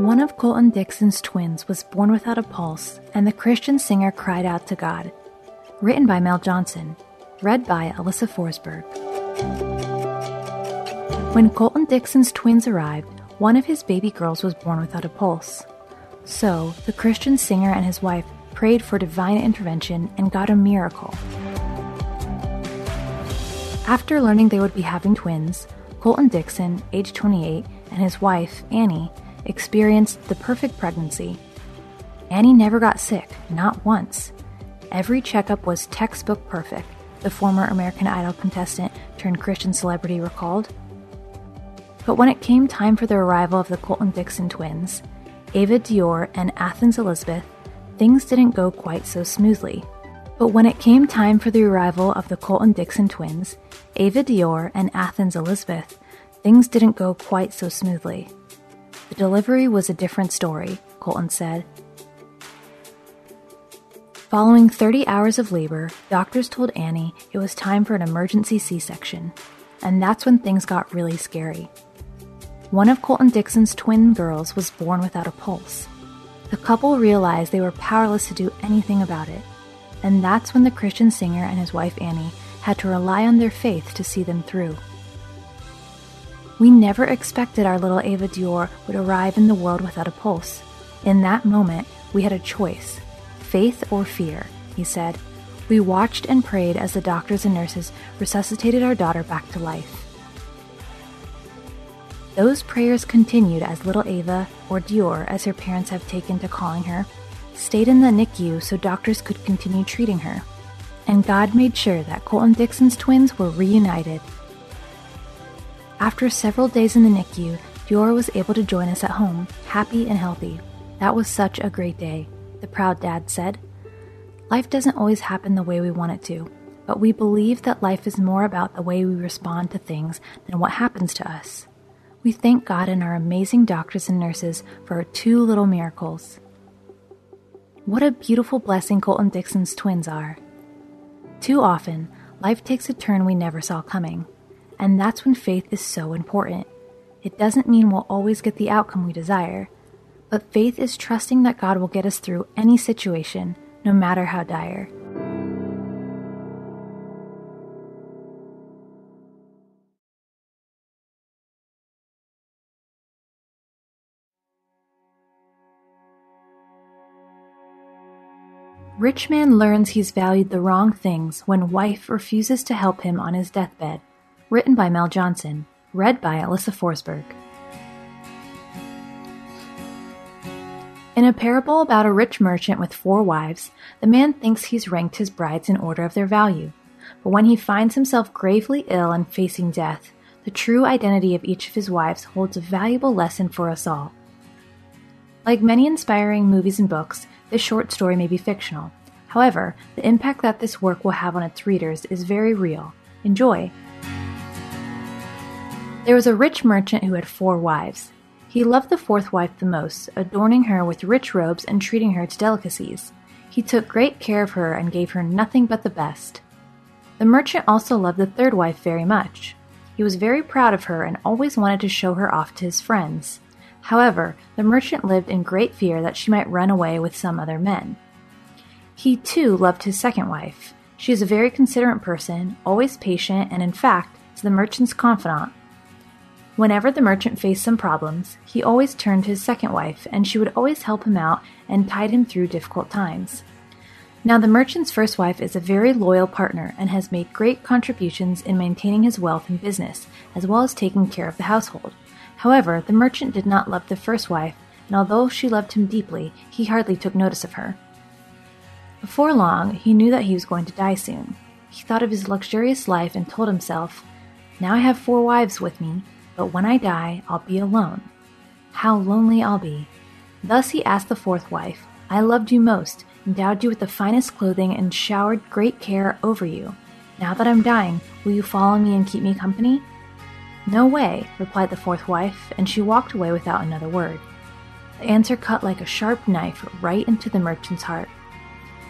One of Colton Dixon's twins was born without a pulse, and the Christian singer cried out to God. Written by Mel Johnson, read by Alyssa Forsberg. When Colton Dixon's twins arrived, one of his baby girls was born without a pulse. So, the Christian singer and his wife prayed for divine intervention and got a miracle. After learning they would be having twins, Colton Dixon, age 28, and his wife, Annie, experienced the perfect pregnancy. Annie never got sick, not once. Every checkup was textbook perfect, the former American Idol contestant turned Christian celebrity recalled. But when it came time for the arrival of the Colton Dixon twins, Ava Dior and Athens Elizabeth, things didn't go quite so smoothly. But when it came time for the arrival of the Colton Dixon twins, Ava Dior and Athens Elizabeth, things didn't go quite so smoothly. The delivery was a different story, Colton said. Following 30 hours of labor, doctors told Annie it was time for an emergency C section, and that's when things got really scary. One of Colton Dixon's twin girls was born without a pulse. The couple realized they were powerless to do anything about it, and that's when the Christian singer and his wife Annie had to rely on their faith to see them through. We never expected our little Ava Dior would arrive in the world without a pulse. In that moment, we had a choice faith or fear, he said. We watched and prayed as the doctors and nurses resuscitated our daughter back to life. Those prayers continued as little Ava, or Dior as her parents have taken to calling her, stayed in the NICU so doctors could continue treating her. And God made sure that Colton Dixon's twins were reunited. After several days in the NICU, Dior was able to join us at home, happy and healthy. That was such a great day, the proud dad said. Life doesn't always happen the way we want it to, but we believe that life is more about the way we respond to things than what happens to us. We thank God and our amazing doctors and nurses for our two little miracles. What a beautiful blessing Colton Dixon's twins are. Too often, life takes a turn we never saw coming, and that's when faith is so important. It doesn't mean we'll always get the outcome we desire, but faith is trusting that God will get us through any situation, no matter how dire. Rich man learns he's valued the wrong things when wife refuses to help him on his deathbed. Written by Mel Johnson. Read by Alyssa Forsberg. In a parable about a rich merchant with four wives, the man thinks he's ranked his brides in order of their value. But when he finds himself gravely ill and facing death, the true identity of each of his wives holds a valuable lesson for us all. Like many inspiring movies and books, this short story may be fictional. However, the impact that this work will have on its readers is very real. Enjoy! There was a rich merchant who had four wives. He loved the fourth wife the most, adorning her with rich robes and treating her to delicacies. He took great care of her and gave her nothing but the best. The merchant also loved the third wife very much. He was very proud of her and always wanted to show her off to his friends. However, the merchant lived in great fear that she might run away with some other men. He too loved his second wife. She is a very considerate person, always patient, and in fact, is the merchant's confidant. Whenever the merchant faced some problems, he always turned to his second wife, and she would always help him out and tide him through difficult times. Now, the merchant's first wife is a very loyal partner and has made great contributions in maintaining his wealth and business, as well as taking care of the household. However, the merchant did not love the first wife, and although she loved him deeply, he hardly took notice of her. Before long, he knew that he was going to die soon. He thought of his luxurious life and told himself, Now I have four wives with me, but when I die, I'll be alone. How lonely I'll be. Thus he asked the fourth wife, I loved you most, endowed you with the finest clothing, and showered great care over you. Now that I'm dying, will you follow me and keep me company? No way, replied the fourth wife, and she walked away without another word. The answer cut like a sharp knife right into the merchant's heart.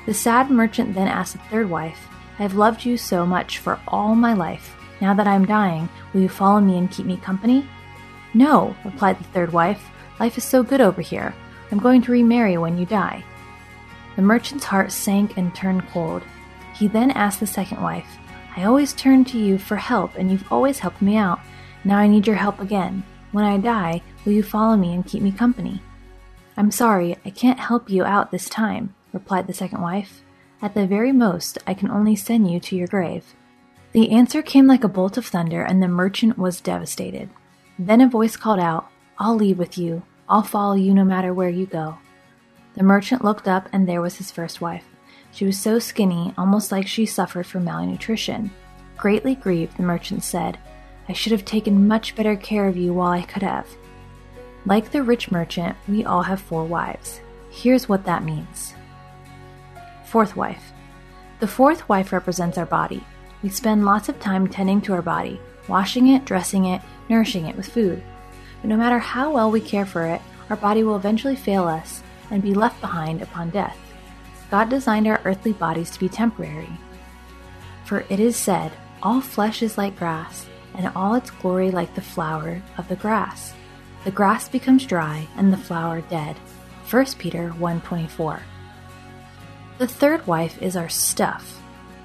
The sad merchant then asked the third wife, I have loved you so much for all my life. Now that I am dying, will you follow me and keep me company? No, replied the third wife. Life is so good over here. I'm going to remarry when you die. The merchant's heart sank and turned cold. He then asked the second wife, I always turn to you for help, and you've always helped me out. Now I need your help again. When I die, will you follow me and keep me company? I'm sorry, I can't help you out this time, replied the second wife. At the very most, I can only send you to your grave. The answer came like a bolt of thunder, and the merchant was devastated. Then a voice called out, I'll leave with you. I'll follow you no matter where you go. The merchant looked up, and there was his first wife. She was so skinny, almost like she suffered from malnutrition. Greatly grieved, the merchant said, I should have taken much better care of you while I could have. Like the rich merchant, we all have four wives. Here's what that means Fourth wife. The fourth wife represents our body. We spend lots of time tending to our body, washing it, dressing it, nourishing it with food. But no matter how well we care for it, our body will eventually fail us and be left behind upon death. God designed our earthly bodies to be temporary. For it is said, All flesh is like grass, and all its glory like the flower of the grass. The grass becomes dry, and the flower dead. 1 Peter 1.24 the third wife is our stuff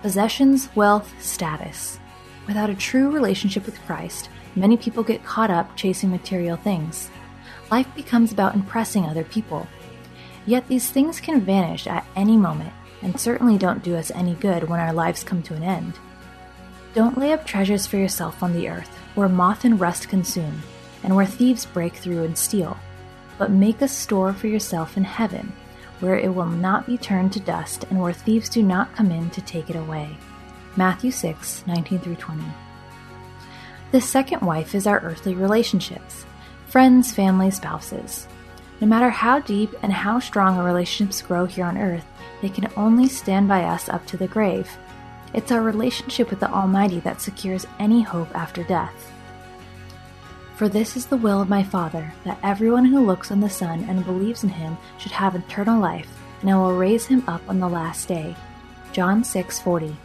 possessions, wealth, status. Without a true relationship with Christ, many people get caught up chasing material things. Life becomes about impressing other people. Yet these things can vanish at any moment and certainly don't do us any good when our lives come to an end. Don't lay up treasures for yourself on the earth, where moth and rust consume, and where thieves break through and steal, but make a store for yourself in heaven where it will not be turned to dust, and where thieves do not come in to take it away. Matthew 6 19 through 20. The second wife is our earthly relationships friends, family, spouses. No matter how deep and how strong our relationships grow here on earth, they can only stand by us up to the grave. It's our relationship with the Almighty that secures any hope after death. For this is the will of my Father, that everyone who looks on the Son and believes in him should have eternal life, and I will raise him up on the last day. John 6:40.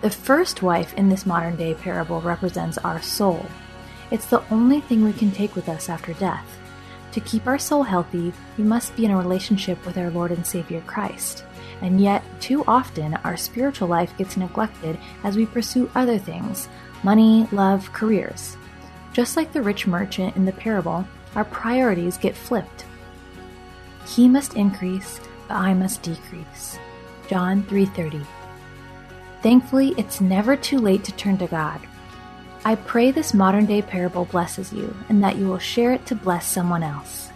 The first wife in this modern day parable represents our soul. It's the only thing we can take with us after death. To keep our soul healthy, we must be in a relationship with our Lord and Savior Christ. And yet, too often, our spiritual life gets neglected as we pursue other things money, love, careers. Just like the rich merchant in the parable, our priorities get flipped. He must increase, but I must decrease. John 3:30. Thankfully, it's never too late to turn to God. I pray this modern day parable blesses you and that you will share it to bless someone else.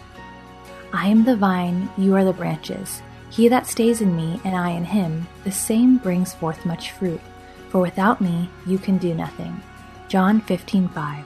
I am the vine, you are the branches. He that stays in me and I in him, the same brings forth much fruit. For without me you can do nothing. John 15:5.